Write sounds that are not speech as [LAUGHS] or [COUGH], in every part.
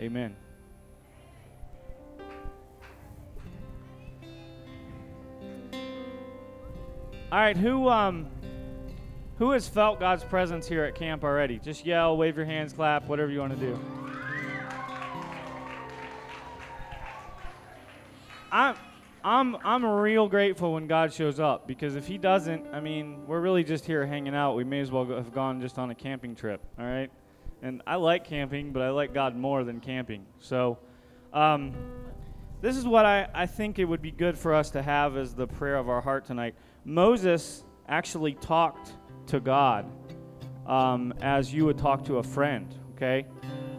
Amen. All right, who um who has felt God's presence here at camp already? Just yell, wave your hands, clap, whatever you want to do. I'm I'm I'm real grateful when God shows up because if He doesn't, I mean, we're really just here hanging out. We may as well have gone just on a camping trip, all right? And I like camping, but I like God more than camping. So, um, this is what I, I think it would be good for us to have as the prayer of our heart tonight. Moses actually talked to God um, as you would talk to a friend, okay?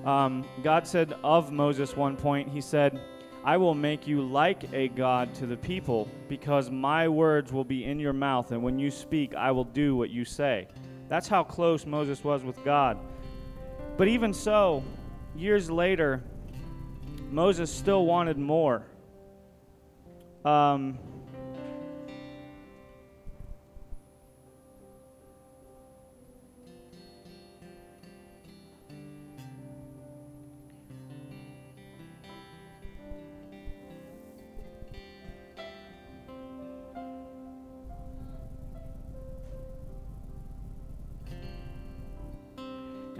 Um, God said of Moses one point, He said, I will make you like a God to the people, because my words will be in your mouth, and when you speak, I will do what you say. That's how close Moses was with God. But even so, years later, Moses still wanted more. Um,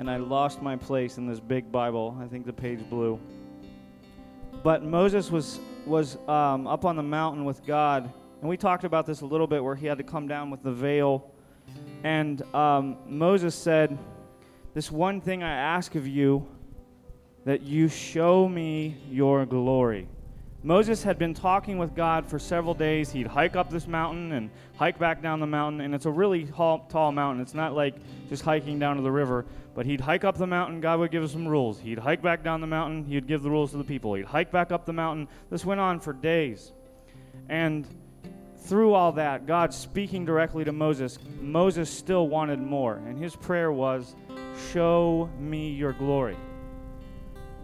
and I lost my place in this big Bible. I think the page blew. But Moses was was um, up on the mountain with God, and we talked about this a little bit, where he had to come down with the veil. And um, Moses said, "This one thing I ask of you, that you show me your glory." Moses had been talking with God for several days. He'd hike up this mountain and hike back down the mountain, and it's a really tall, tall mountain. It's not like just hiking down to the river, but he'd hike up the mountain. God would give him some rules. He'd hike back down the mountain. He'd give the rules to the people. He'd hike back up the mountain. This went on for days. And through all that, God speaking directly to Moses, Moses still wanted more. And his prayer was, Show me your glory.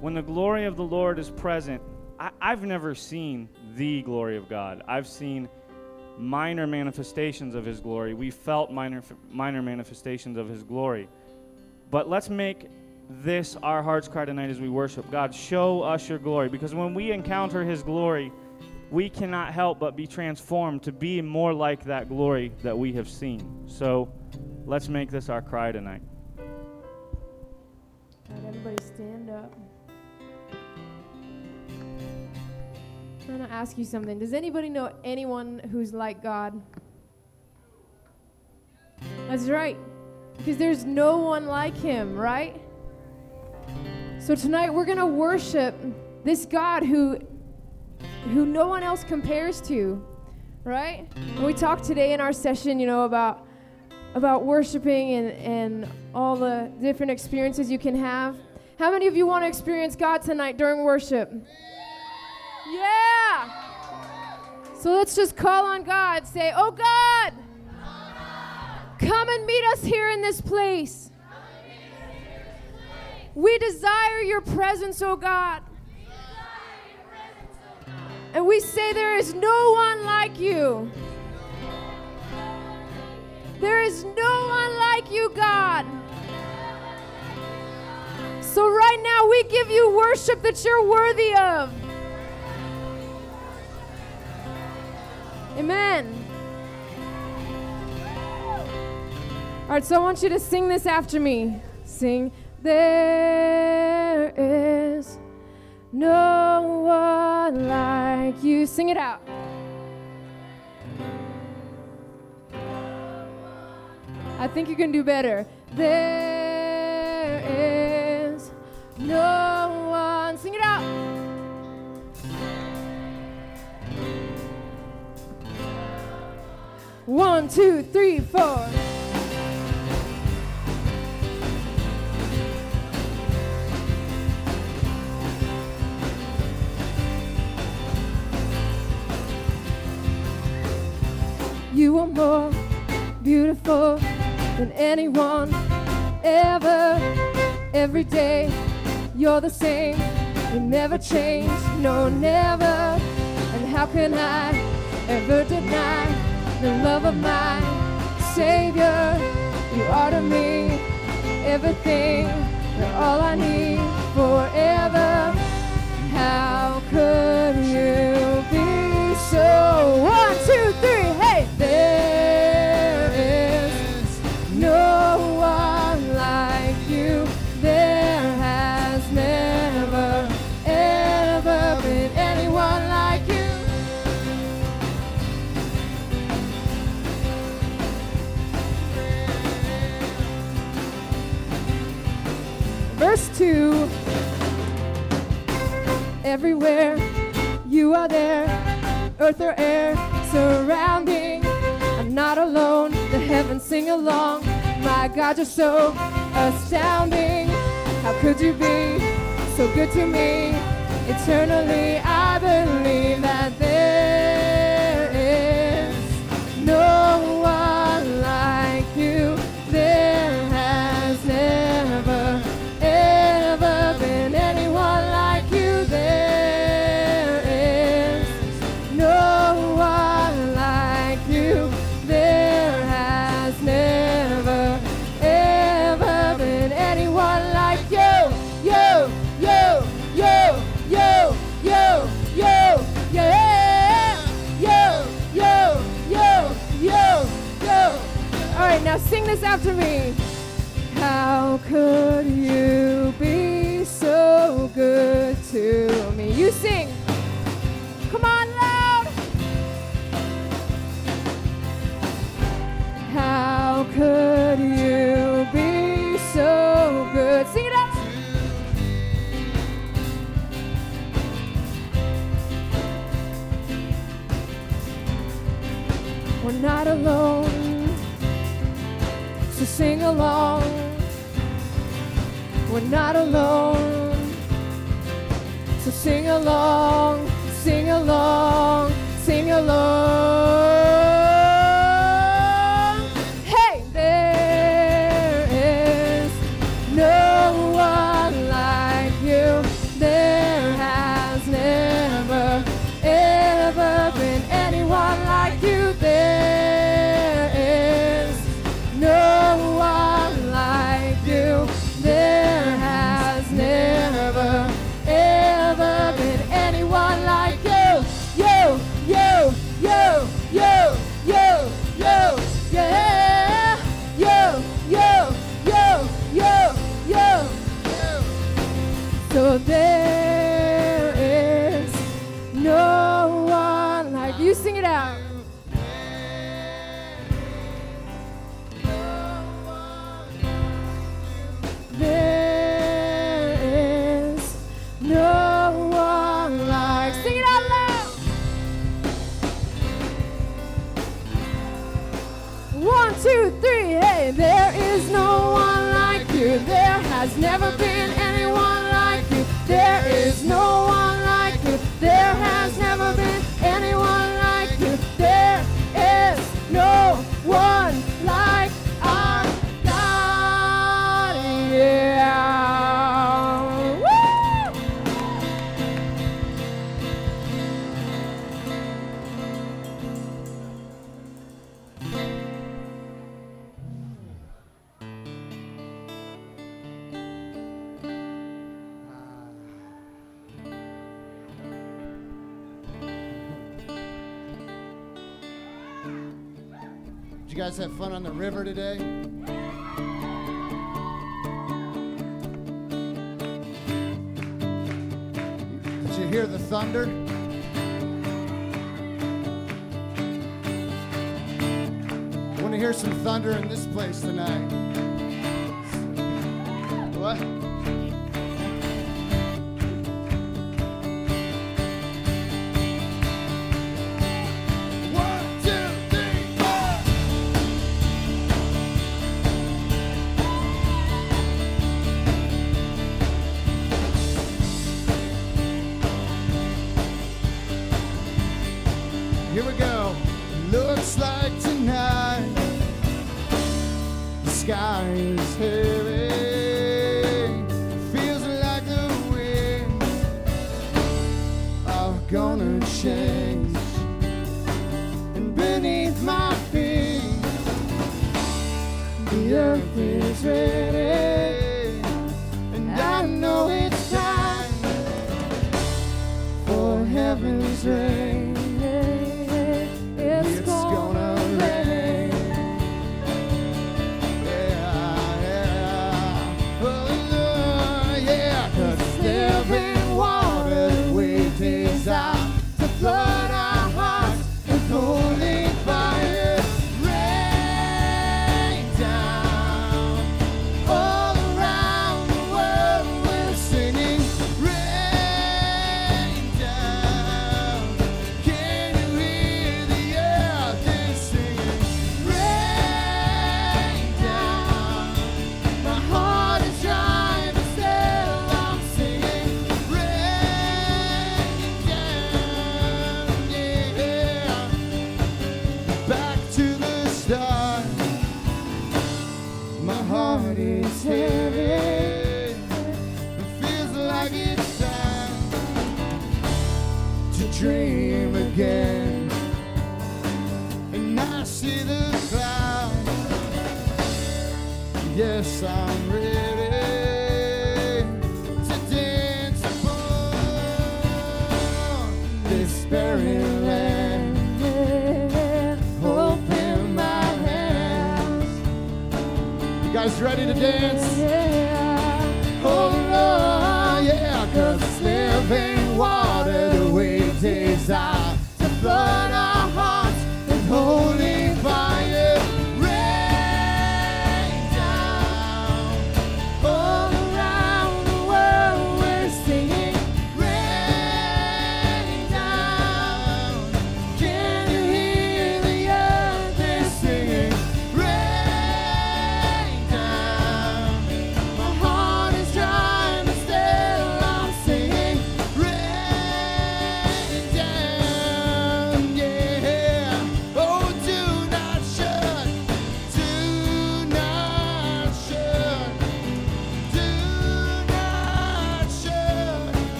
When the glory of the Lord is present, I, I've never seen the glory of God. I've seen minor manifestations of His glory. We felt minor, minor manifestations of His glory. But let's make this our heart's cry tonight as we worship. God, show us your glory. Because when we encounter His glory, we cannot help but be transformed to be more like that glory that we have seen. So let's make this our cry tonight. All right, everybody stand up. I'm going to ask you something. Does anybody know anyone who's like God? That's right. Because there's no one like him, right? So tonight we're going to worship this God who who no one else compares to, right? And we talked today in our session, you know, about about worshiping and, and all the different experiences you can have. How many of you want to experience God tonight during worship? Yeah. So let's just call on God. Say, Oh God, come and meet us here in this place. We desire your presence, oh God. And we say there is no one like you. There is no one like you, God. So right now we give you worship that you're worthy of. Amen. All right, so I want you to sing this after me. Sing, There is no one like you. Sing it out. I think you can do better. There is no one. Sing it out. One, two, three, four. You are more beautiful than anyone ever. Every day, you're the same. You never change, no, never. And how can I ever deny the love of my Savior. You are to me everything, you're all I need forever. How could you be so? One, two, three, hey! There everywhere. You are there, earth or air, surrounding. I'm not alone, the heavens sing along. My God, you're so astounding. How could you be so good to me eternally? I We're not alone. So sing along, sing along, sing along.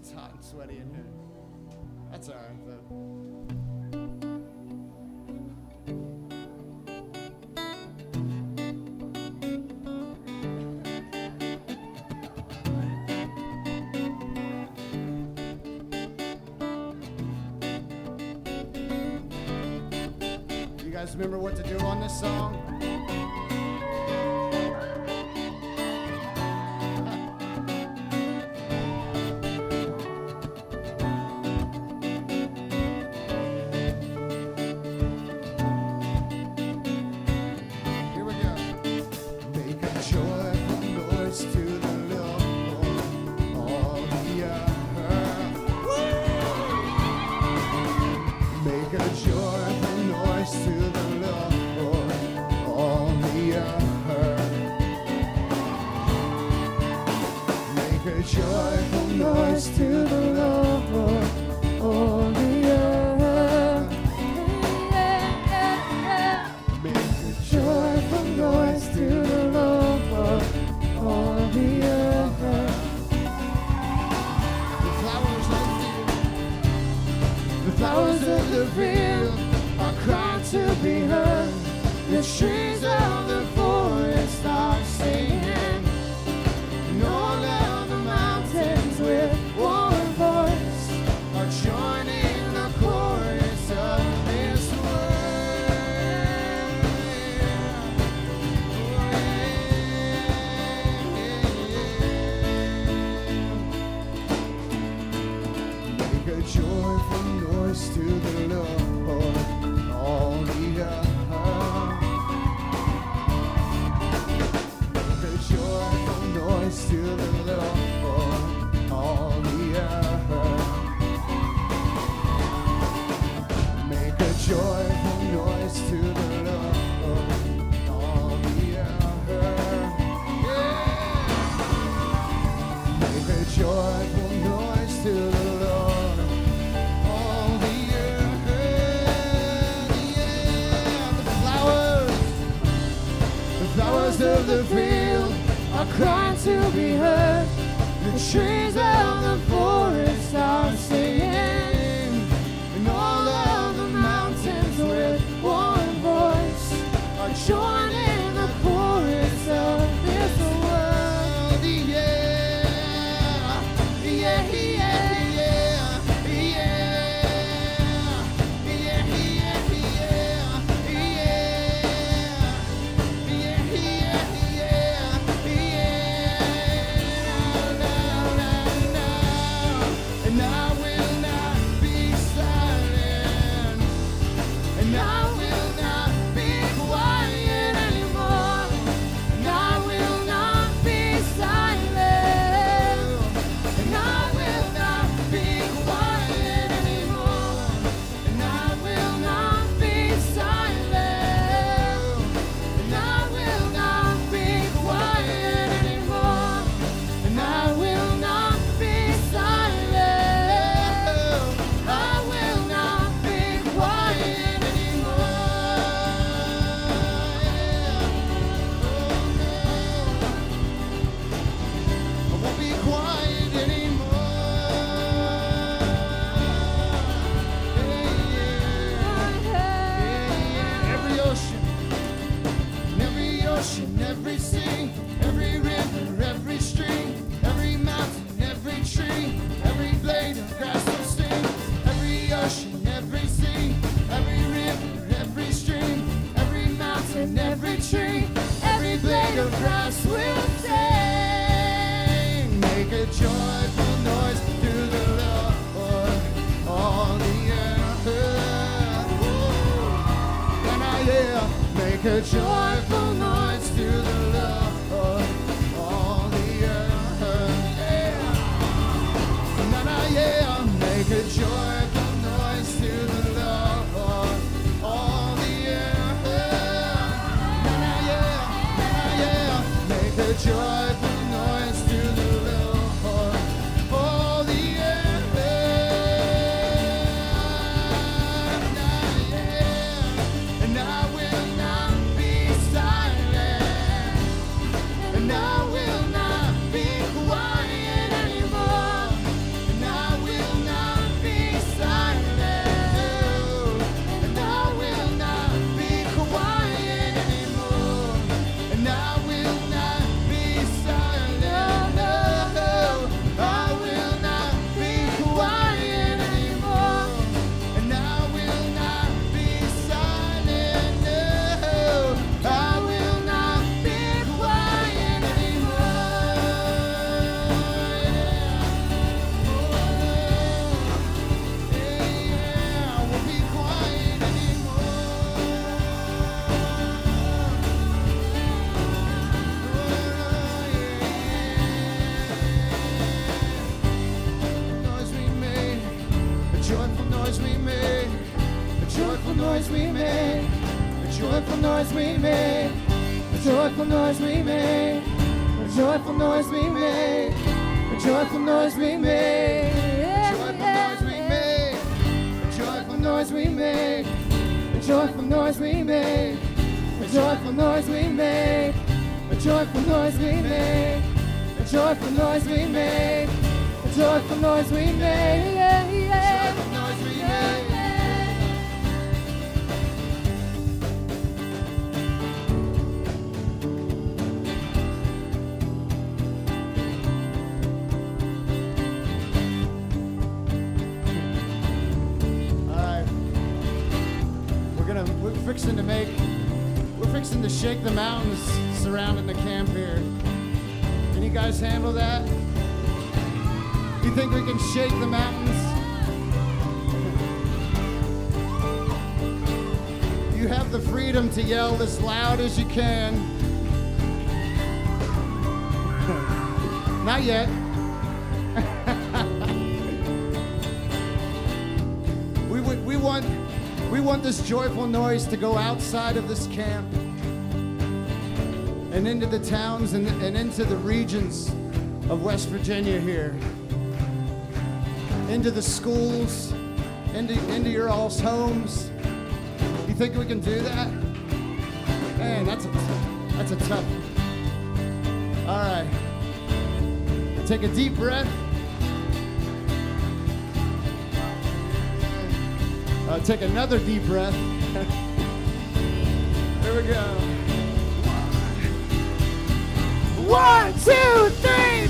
It's hot and sweaty in here. That's all right, though. You guys remember what to do on this song? Not yet. we, we, we, want, we want this joyful noise to go outside of this camp and into the towns and, and into the regions of West Virginia here, into the schools, into, into your all's homes. You think we can do that? Man, that's a, that's a tough. All right. Take a deep breath. Uh, take another deep breath. [LAUGHS] Here we go. One, two, three.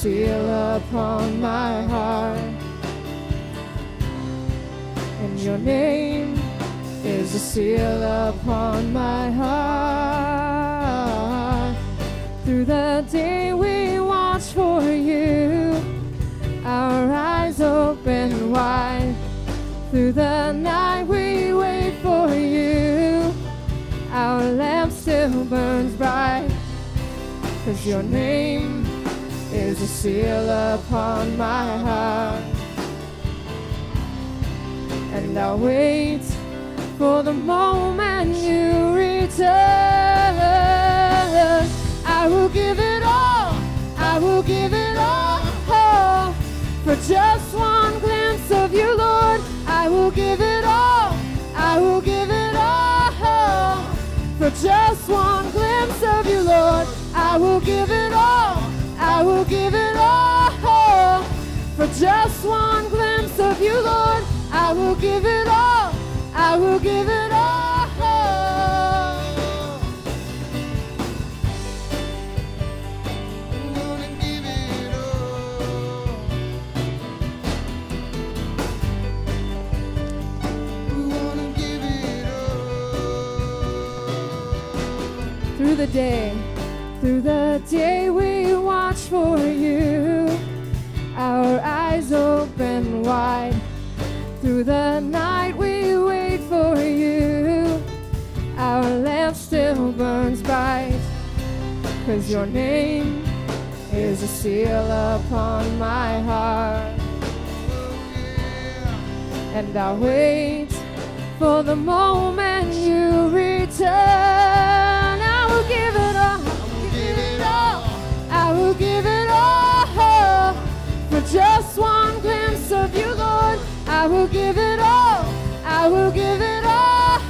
seal upon my heart. And your name is a seal upon my heart. Through the day we watch for you, our eyes open wide. Through the night we wait for you, our lamp still burns bright. Cause your name a seal upon my heart. And I'll wait for the moment you return. I will give it all, I will give it all oh, for just one glimpse of you, Lord. I will give it all, I will give it all oh, for just one glimpse of you, Lord. I will give it all, I will give it all for just one glimpse of you, Lord. I will give it all, I will give it all. Through the day, through the day we for you, our eyes open wide. Through the night we wait for you, our lamp still burns bright. Cause your name is a seal upon my heart. And I wait for the moment you return. Just one glimpse of you, Lord. I will give it all. I will give it all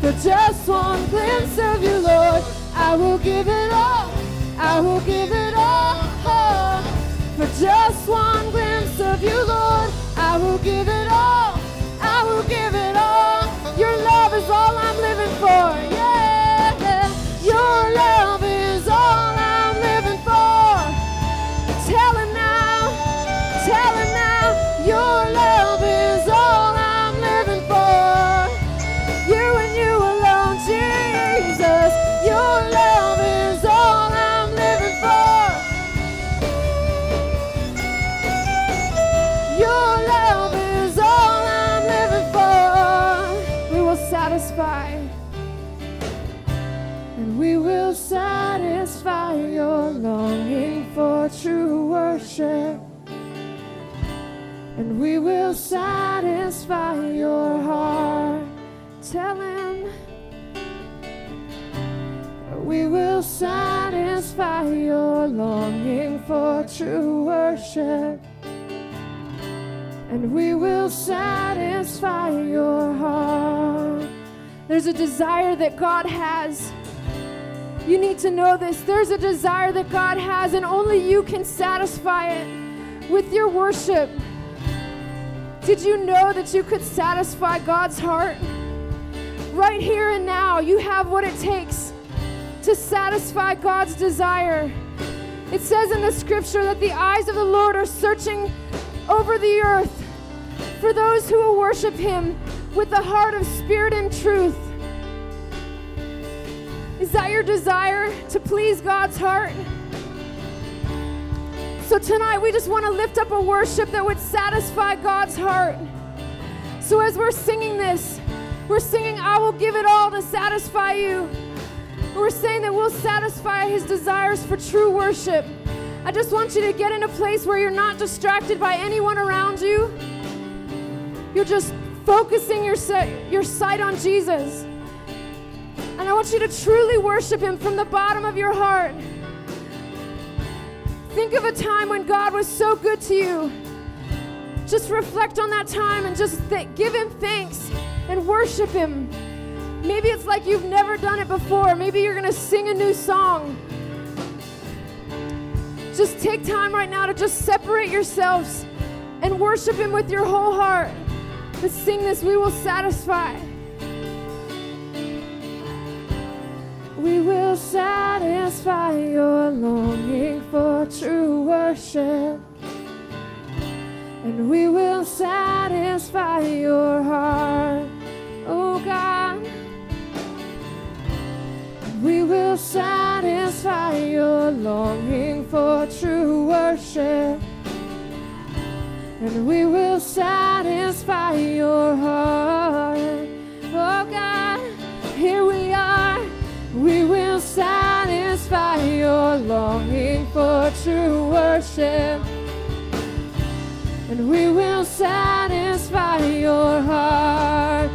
for just one glimpse of you, Lord. I will give it all. I will give it all for just one glimpse of you, Lord. I will give it all. True worship. And we will satisfy your heart. There's a desire that God has. You need to know this. There's a desire that God has, and only you can satisfy it with your worship. Did you know that you could satisfy God's heart? Right here and now, you have what it takes to satisfy God's desire. It says in the scripture that the eyes of the Lord are searching over the earth for those who will worship Him with the heart of spirit and truth. Is that your desire to please God's heart? So tonight we just want to lift up a worship that would satisfy God's heart. So as we're singing this, we're singing, I will give it all to satisfy you. We're saying that we'll satisfy his desires for true worship. I just want you to get in a place where you're not distracted by anyone around you. You're just focusing your, your sight on Jesus. And I want you to truly worship him from the bottom of your heart. Think of a time when God was so good to you. Just reflect on that time and just th- give him thanks and worship him. Maybe it's like you've never done it before. Maybe you're going to sing a new song. Just take time right now to just separate yourselves and worship him with your whole heart. Let's sing this. We will satisfy. We will satisfy your longing for true worship. And we will satisfy your heart. Oh, will satisfy your longing for true worship. And we will satisfy your heart. Oh God, here we are. We will satisfy your longing for true worship. And we will satisfy your heart.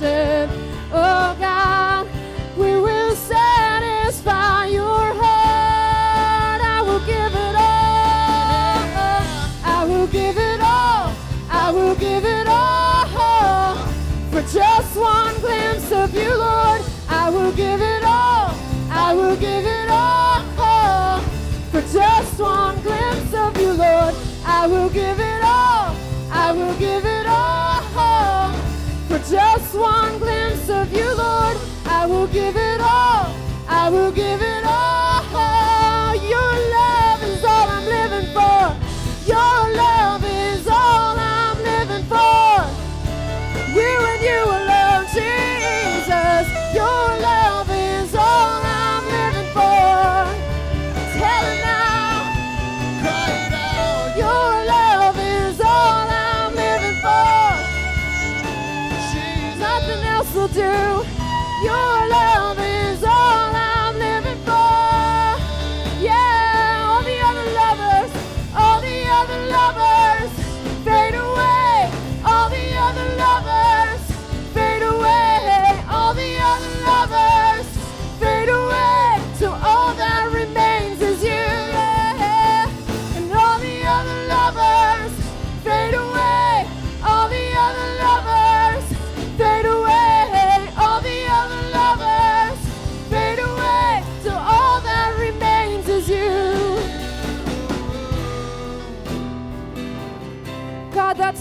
Worship. Oh God, we will satisfy your heart. I will give it all. I will give it all. I will give it all. For just one glimpse of you, Lord, I will give it all. I will give it all. For just one glimpse of you, Lord, I will give it all. I will give just one glimpse of you, Lord, I will give it all. I will give it all.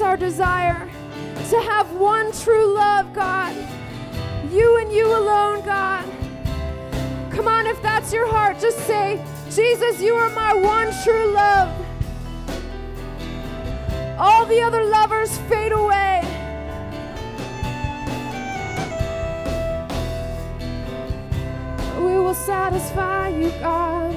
Our desire to have one true love, God. You and you alone, God. Come on, if that's your heart, just say, Jesus, you are my one true love. All the other lovers fade away. We will satisfy you, God.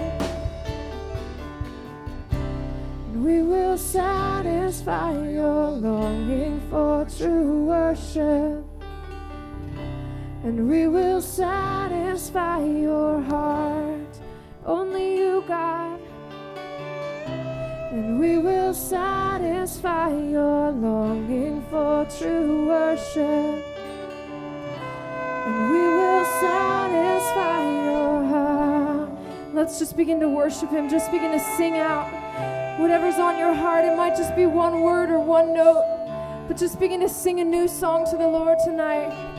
We will satisfy your longing for true worship. And we will satisfy your heart. Only you, God. And we will satisfy your longing for true worship. And we will satisfy your heart. Let's just begin to worship Him. Just begin to sing out whatever's on your heart. It might just be one word or one note, but just begin to sing a new song to the Lord tonight.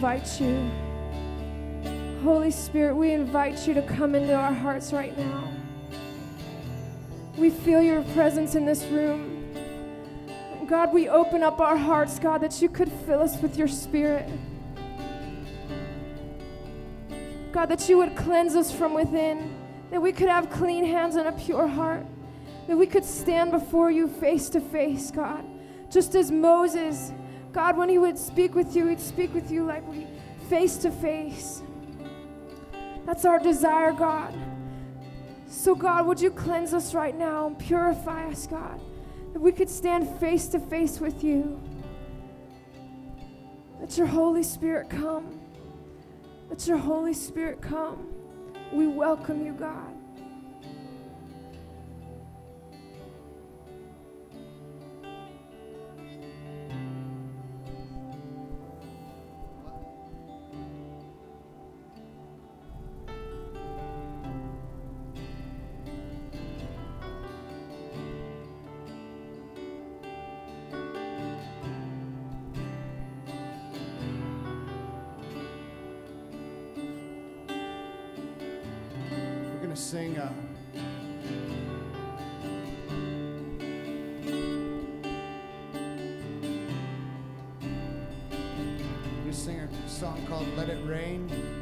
Invite you. Holy Spirit, we invite you to come into our hearts right now. We feel your presence in this room. God, we open up our hearts, God, that you could fill us with your spirit. God, that you would cleanse us from within, that we could have clean hands and a pure heart, that we could stand before you face to face, God. Just as Moses, God, when he would speak with you, he'd speak with you like we face to face. That's our desire, God. So, God, would you cleanse us right now and purify us, God, that we could stand face to face with you. Let your Holy Spirit come. Let your Holy Spirit come. We welcome you, God. Sing. Uh, sing a song called Let It Rain.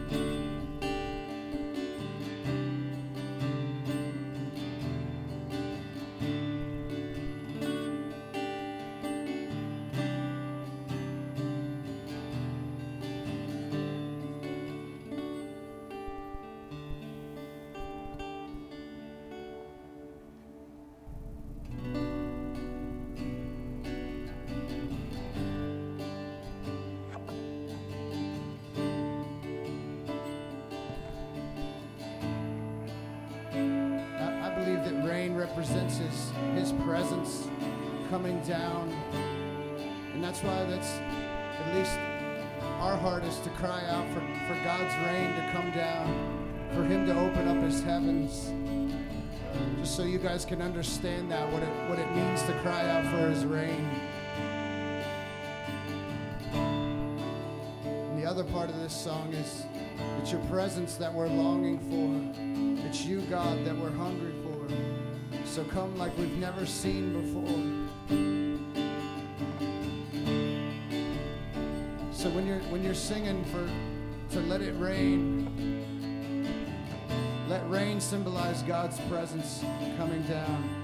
Coming down. And that's why that's at least our heart is to cry out for, for God's rain to come down, for him to open up his heavens. Just so you guys can understand that, what it, what it means to cry out for his rain. And the other part of this song is it's your presence that we're longing for. It's you, God, that we're hungry for. So come like we've never seen before. You're singing for to let it rain, let rain symbolize God's presence coming down.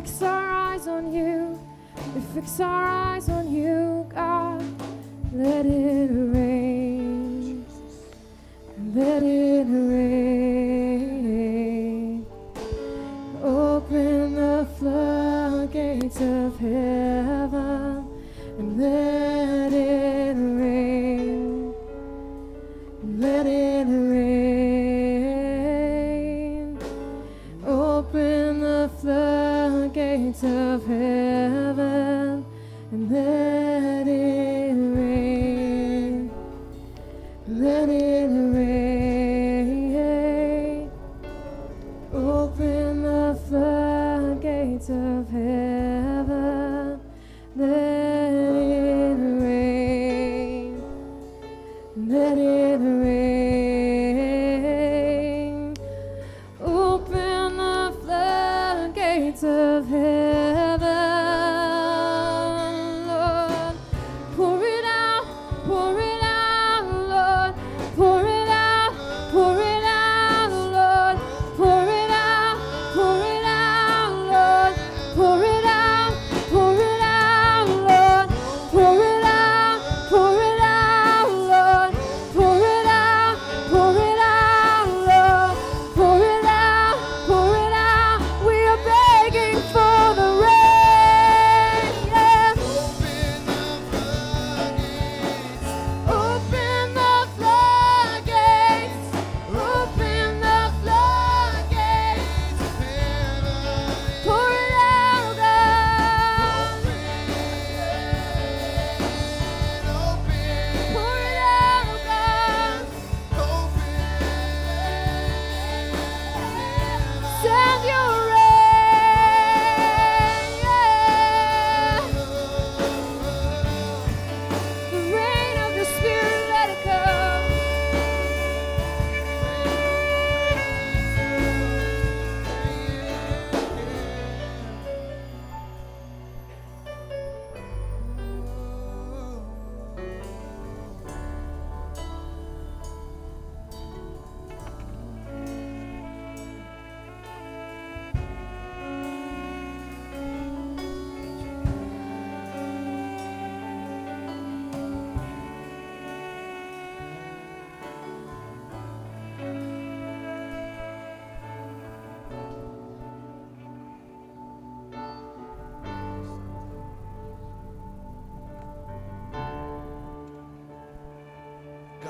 Fix our eyes on you. We fix our eyes on you, God. Let it rain. Let it rain. Open the floodgates of heaven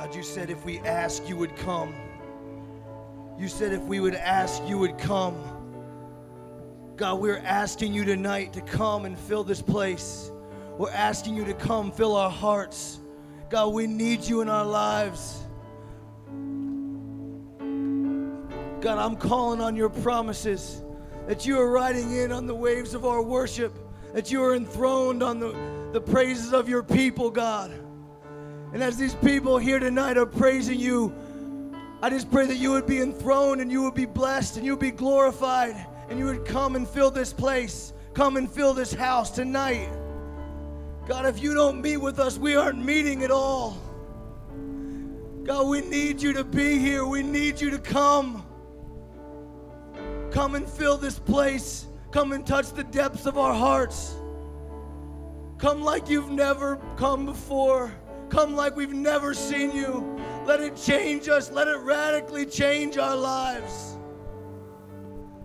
God, you said if we ask, you would come. You said if we would ask, you would come. God, we're asking you tonight to come and fill this place. We're asking you to come fill our hearts. God, we need you in our lives. God, I'm calling on your promises that you are riding in on the waves of our worship, that you are enthroned on the, the praises of your people, God. And as these people here tonight are praising you, I just pray that you would be enthroned and you would be blessed and you would be glorified and you would come and fill this place. Come and fill this house tonight. God, if you don't meet with us, we aren't meeting at all. God, we need you to be here. We need you to come. Come and fill this place. Come and touch the depths of our hearts. Come like you've never come before. Come like we've never seen you. Let it change us. Let it radically change our lives.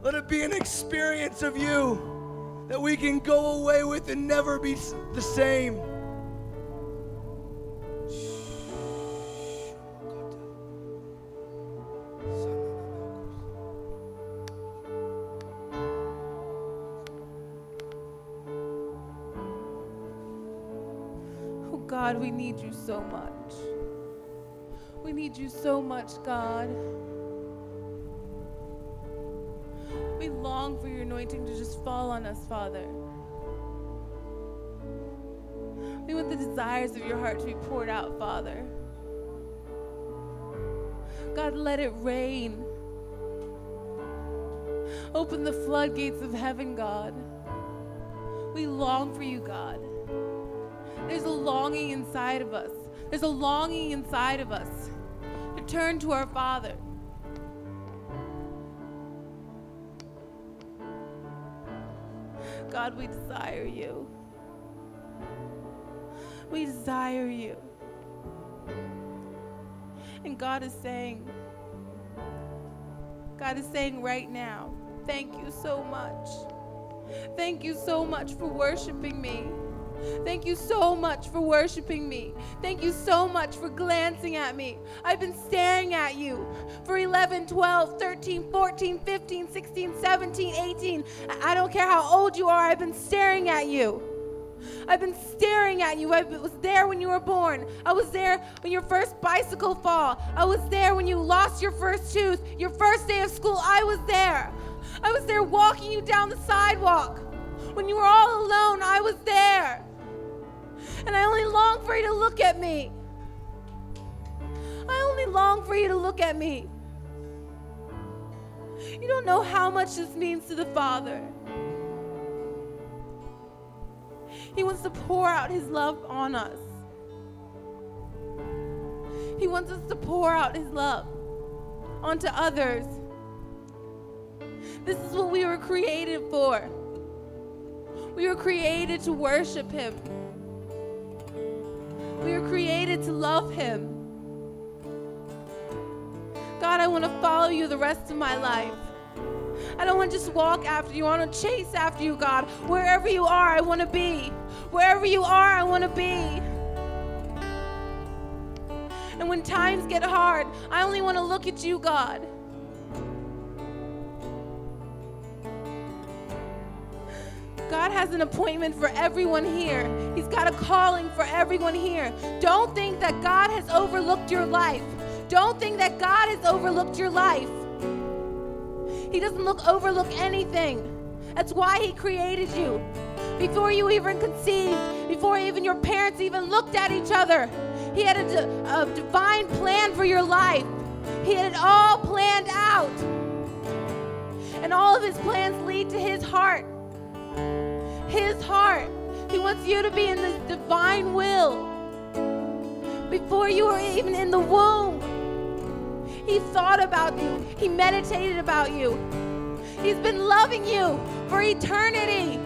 Let it be an experience of you that we can go away with and never be the same. God, we need you so much. We need you so much, God. We long for your anointing to just fall on us, Father. We want the desires of your heart to be poured out, Father. God, let it rain. Open the floodgates of heaven, God. We long for you, God. There's a longing inside of us. There's a longing inside of us to turn to our Father. God, we desire you. We desire you. And God is saying, God is saying right now, thank you so much. Thank you so much for worshiping me. Thank you so much for worshiping me. Thank you so much for glancing at me. I've been staring at you for 11, 12, 13, 14, 15, 16, 17, 18. I don't care how old you are, I've been staring at you. I've been staring at you. I was there when you were born. I was there when your first bicycle fall. I was there when you lost your first tooth. Your first day of school, I was there. I was there walking you down the sidewalk. When you were all alone, I was there. And I only long for you to look at me. I only long for you to look at me. You don't know how much this means to the Father. He wants to pour out His love on us. He wants us to pour out His love onto others. This is what we were created for. We were created to worship Him. We were created to love Him. God, I want to follow you the rest of my life. I don't want to just walk after you. I want to chase after you, God. Wherever you are, I want to be. Wherever you are, I want to be. And when times get hard, I only want to look at you, God. God has an appointment for everyone here. He's got a calling for everyone here. Don't think that God has overlooked your life. Don't think that God has overlooked your life. He doesn't look overlook anything. That's why he created you. Before you even conceived, before even your parents even looked at each other, he had a, a divine plan for your life. He had it all planned out. And all of his plans lead to his heart. His heart. He wants you to be in this divine will. Before you were even in the womb, he thought about you, He meditated about you. He's been loving you for eternity.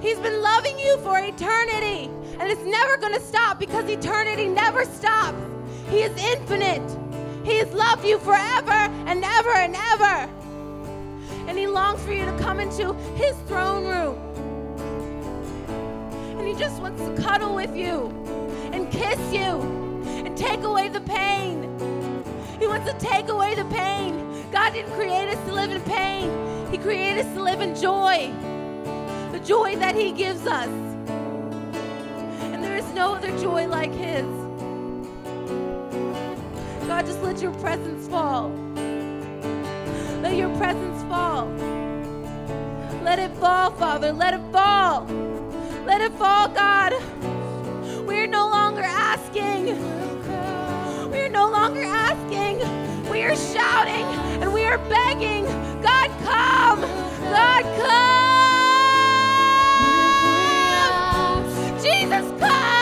He's been loving you for eternity. And it's never going to stop because eternity never stops. He is infinite. He has loved you forever and ever and ever. And He longs for you to come into His throne room. He just wants to cuddle with you and kiss you and take away the pain. He wants to take away the pain. God didn't create us to live in pain, He created us to live in joy. The joy that He gives us. And there is no other joy like His. God, just let your presence fall. Let your presence fall. Let it fall, Father. Let it fall. Let it fall, God. We're no longer asking. We're no longer asking. We are shouting and we are begging. God, come. God, come. Jesus, come. Come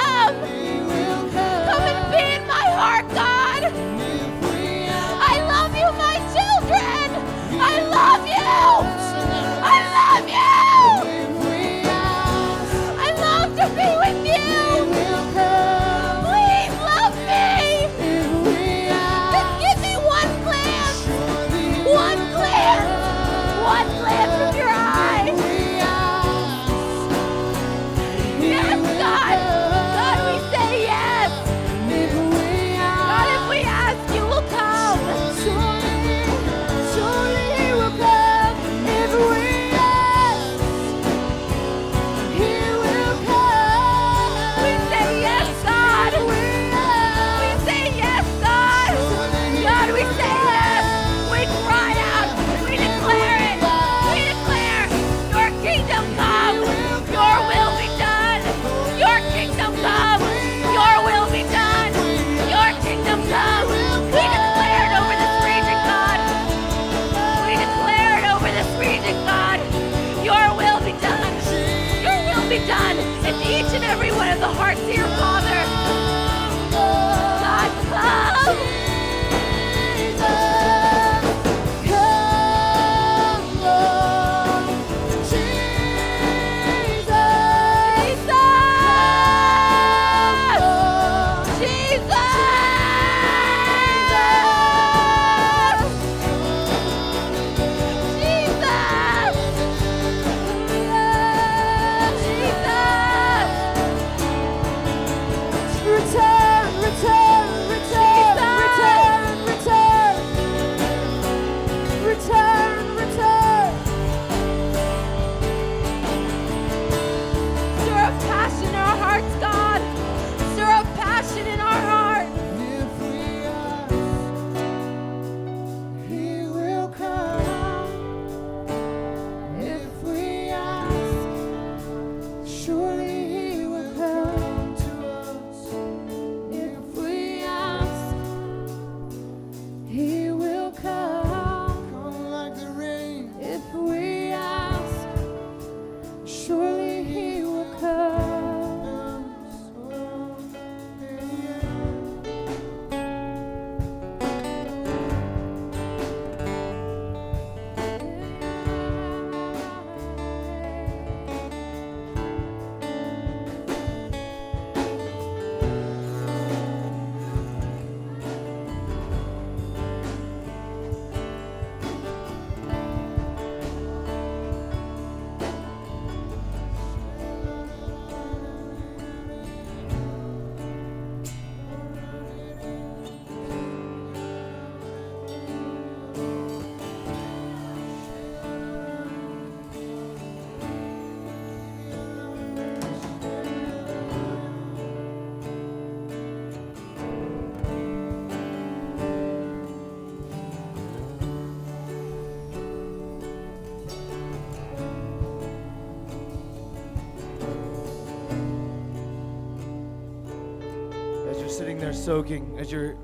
soaking, as you're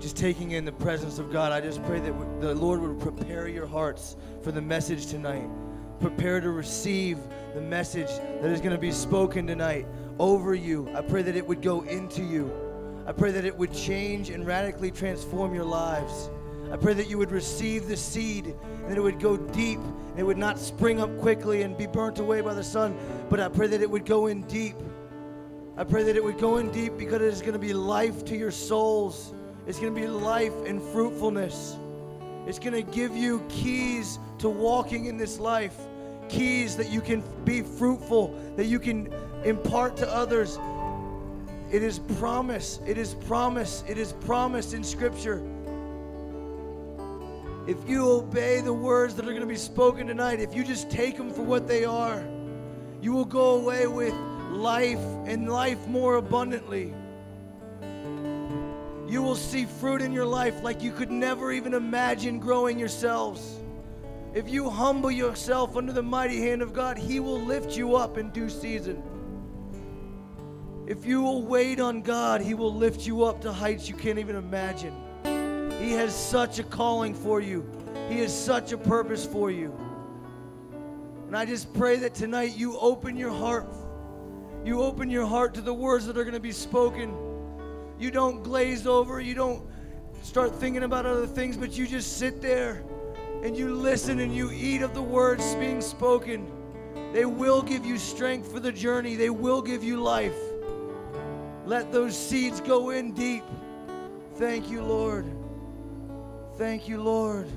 just taking in the presence of God, I just pray that the Lord would prepare your hearts for the message tonight. Prepare to receive the message that is going to be spoken tonight over you. I pray that it would go into you. I pray that it would change and radically transform your lives. I pray that you would receive the seed and that it would go deep and it would not spring up quickly and be burnt away by the sun, but I pray that it would go in deep. I pray that it would go in deep because it is going to be life to your souls. It's going to be life and fruitfulness. It's going to give you keys to walking in this life, keys that you can be fruitful, that you can impart to others. It is promise. It is promise. It is promised in Scripture. If you obey the words that are going to be spoken tonight, if you just take them for what they are, you will go away with life and life more abundantly. You will see fruit in your life like you could never even imagine growing yourselves. If you humble yourself under the mighty hand of God, He will lift you up in due season. If you will wait on God, He will lift you up to heights you can't even imagine. He has such a calling for you, He has such a purpose for you. And I just pray that tonight you open your heart. You open your heart to the words that are going to be spoken. You don't glaze over, you don't start thinking about other things, but you just sit there and you listen and you eat of the words being spoken. They will give you strength for the journey, they will give you life. Let those seeds go in deep. Thank you, Lord. Thank you, Lord.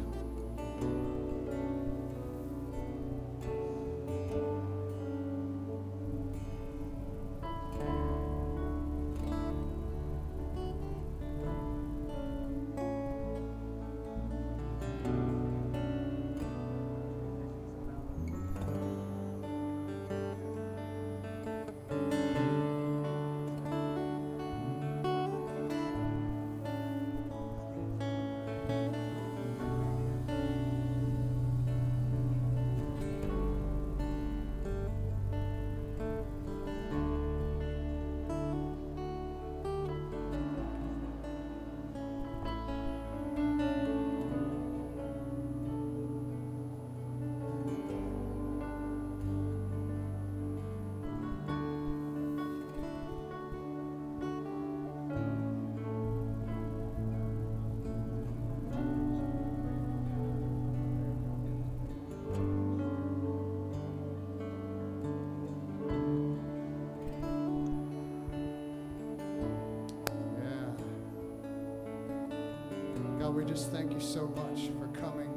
We just thank you so much for coming.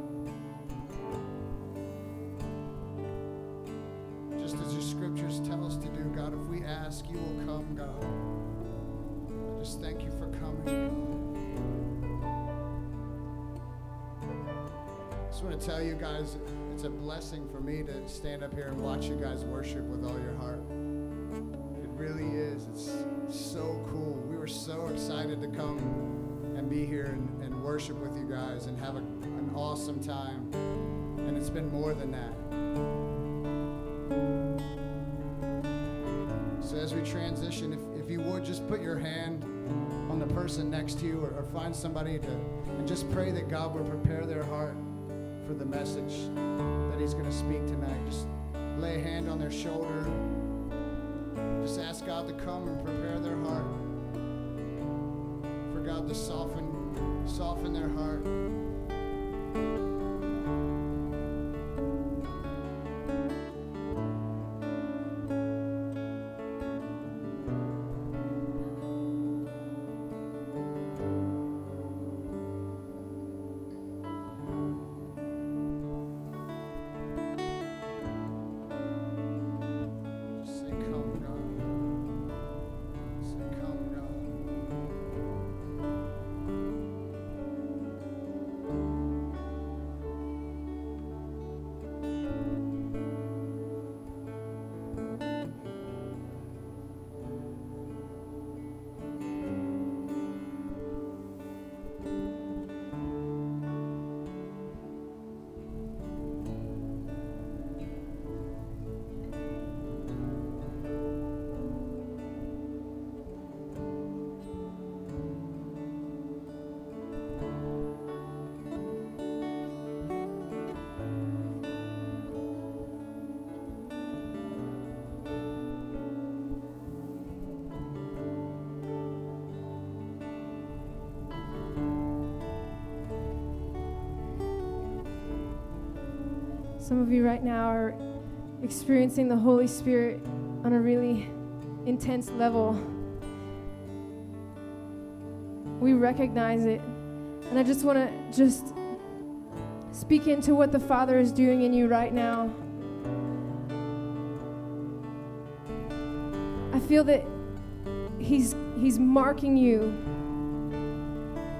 Just as your scriptures tell us to do, God, if we ask, you will come, God. I just thank you for coming. I just want to tell you guys, it's a blessing for me to stand up here and watch you guys worship with all your heart. It really is. It's so cool. We were so excited to come worship with you guys and have a, an awesome time. And it's been more than that. So as we transition, if, if you would just put your hand on the person next to you or, or find somebody to and just pray that God would prepare their heart for the message that He's going to speak tonight. Just lay a hand on their shoulder. Just ask God to come and prepare their heart. For God to soften, soften their heart. Some of you right now are experiencing the Holy Spirit on a really intense level. We recognize it. And I just want to just speak into what the Father is doing in you right now. I feel that he's he's marking you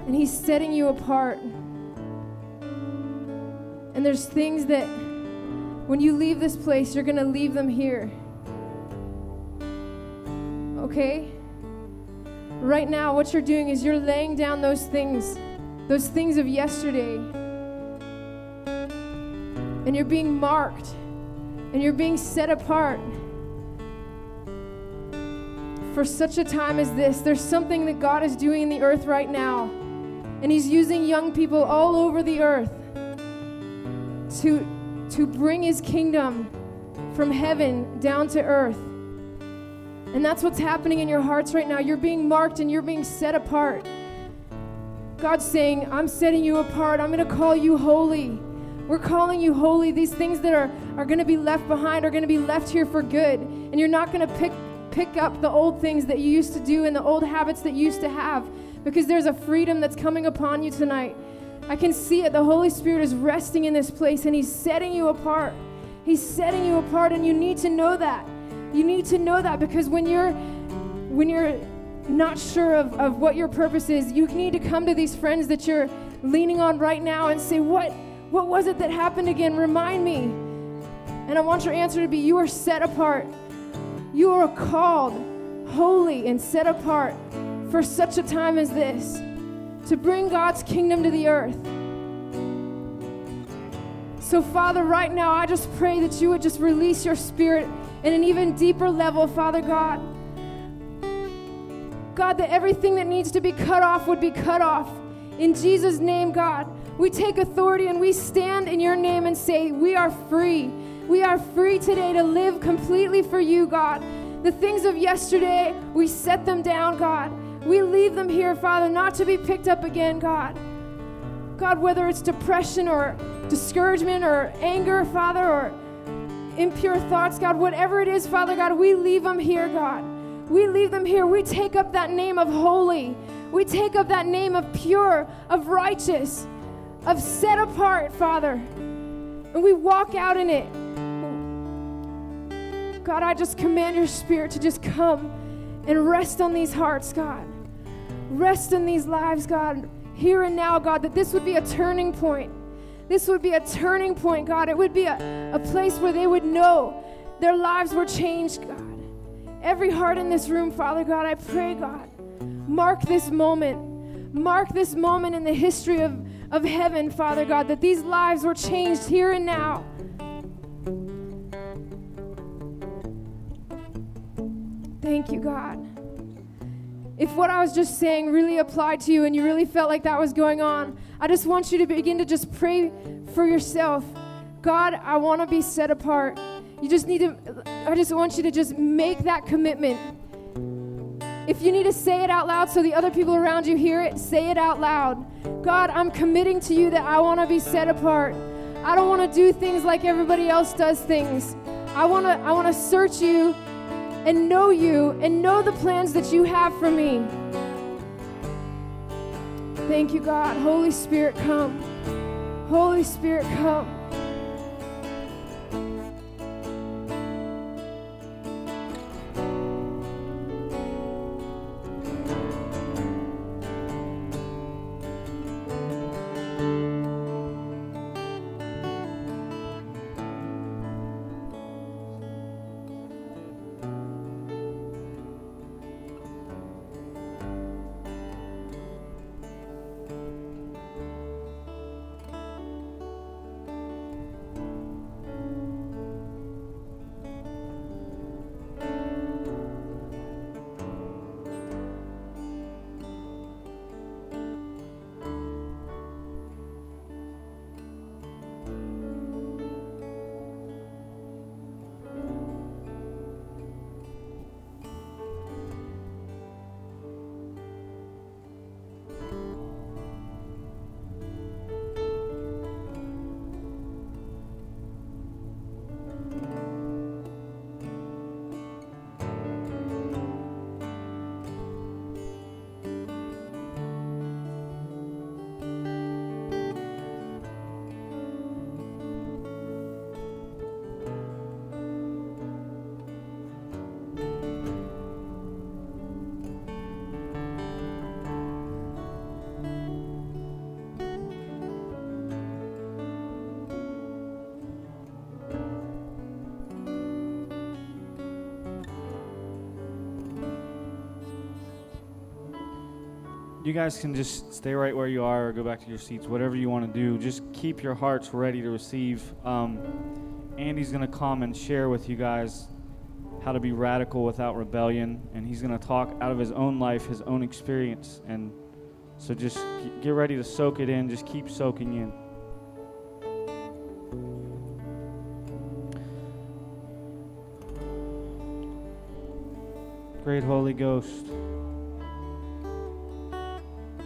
and he's setting you apart. And there's things that when you leave this place, you're going to leave them here. Okay? Right now, what you're doing is you're laying down those things, those things of yesterday. And you're being marked, and you're being set apart for such a time as this. There's something that God is doing in the earth right now, and He's using young people all over the earth to, to bring His kingdom from heaven down to earth. And that's what's happening in your hearts right now. You're being marked and you're being set apart. God's saying, I'm setting you apart. I'm going to call you holy. We're calling you holy. These things that are, are going to be left behind are going to be left here for good. And you're not going to pick, pick up the old things that you used to do and the old habits that you used to have because there's a freedom that's coming upon you tonight. I can see it. The Holy Spirit is resting in this place and He's setting you apart. He's setting you apart, and you need to know that. You need to know that because when you're when you're not sure of, of what your purpose is, you need to come to these friends that you're leaning on right now and say, What what was it that happened again? Remind me. And I want your answer to be you are set apart. You are called holy and set apart for such a time as this to bring God's kingdom to the earth. So, Father, right now, I just pray that you would just release your spirit in an even deeper level, Father God. God, that everything that needs to be cut off would be cut off. In Jesus' name, God, we take authority and we stand in your name and say, We are free. We are free today to live completely for you, God. The things of yesterday, we set them down, God. We leave them here, Father, not to be picked up again, God. God, whether it's depression or discouragement or anger, Father, or impure thoughts, God, whatever it is, Father God, we leave them here, God. We leave them here. We take up that name of holy. We take up that name of pure, of righteous, of set apart, Father. And we walk out in it. God, I just command your spirit to just come and rest on these hearts, God. Rest in these lives, God, here and now, God, that this would be a turning point. This would be a turning point, God. It would be a, a place where they would know their lives were changed, God. Every heart in this room, Father God, I pray, God, mark this moment. Mark this moment in the history of, of heaven, Father God, that these lives were changed here and now. Thank you, God. If what I was just saying really applied to you and you really felt like that was going on, I just want you to begin to just pray for yourself. God, I want to be set apart. You just need to, I just want you to just make that commitment. If you need to say it out loud so the other people around you hear it, say it out loud. God, I'm committing to you that I want to be set apart. I don't want to do things like everybody else does things. I want to I want to search you and know you and know the plans that you have for me. Thank you, God. Holy Spirit, come. Holy Spirit, come. You guys can just stay right where you are or go back to your seats, whatever you want to do. Just keep your hearts ready to receive. Um, Andy's going to come and share with you guys how to be radical without rebellion, and he's going to talk out of his own life, his own experience. And so just get ready to soak it in, just keep soaking in. Great Holy Ghost.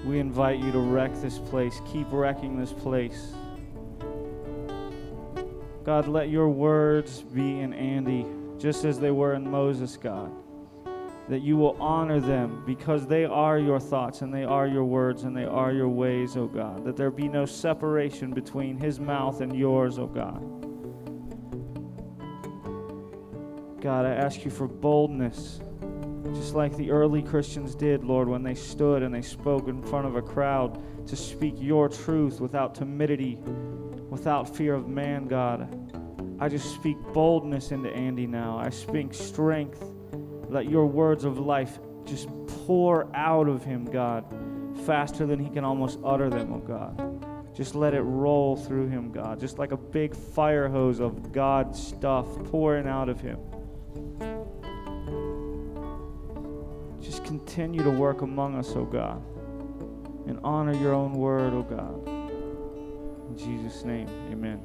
We invite you to wreck this place. Keep wrecking this place. God, let your words be in Andy just as they were in Moses, God. That you will honor them because they are your thoughts and they are your words and they are your ways, O God. That there be no separation between his mouth and yours, O God. God, I ask you for boldness just like the early Christians did, Lord, when they stood and they spoke in front of a crowd to speak your truth without timidity, without fear of man, God. I just speak boldness into Andy now. I speak strength. Let your words of life just pour out of him, God, faster than he can almost utter them, oh God. Just let it roll through him, God, just like a big fire hose of God stuff pouring out of him. Continue to work among us, O oh God, and honor your own word, O oh God. In Jesus' name, amen.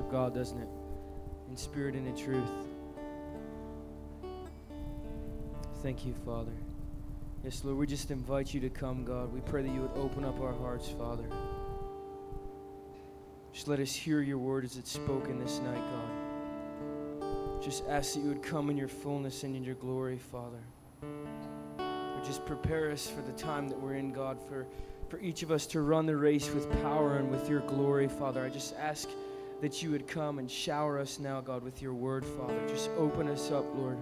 Worship God, doesn't it? In spirit and in truth. Thank you, Father. Yes, Lord, we just invite you to come, God. We pray that you would open up our hearts, Father. Just let us hear your word as it's spoken this night, God. Just ask that you would come in your fullness and in your glory, Father. Or just prepare us for the time that we're in, God, for for each of us to run the race with power and with your glory, Father. I just ask that you would come and shower us now, God, with your word, Father. Just open us up, Lord.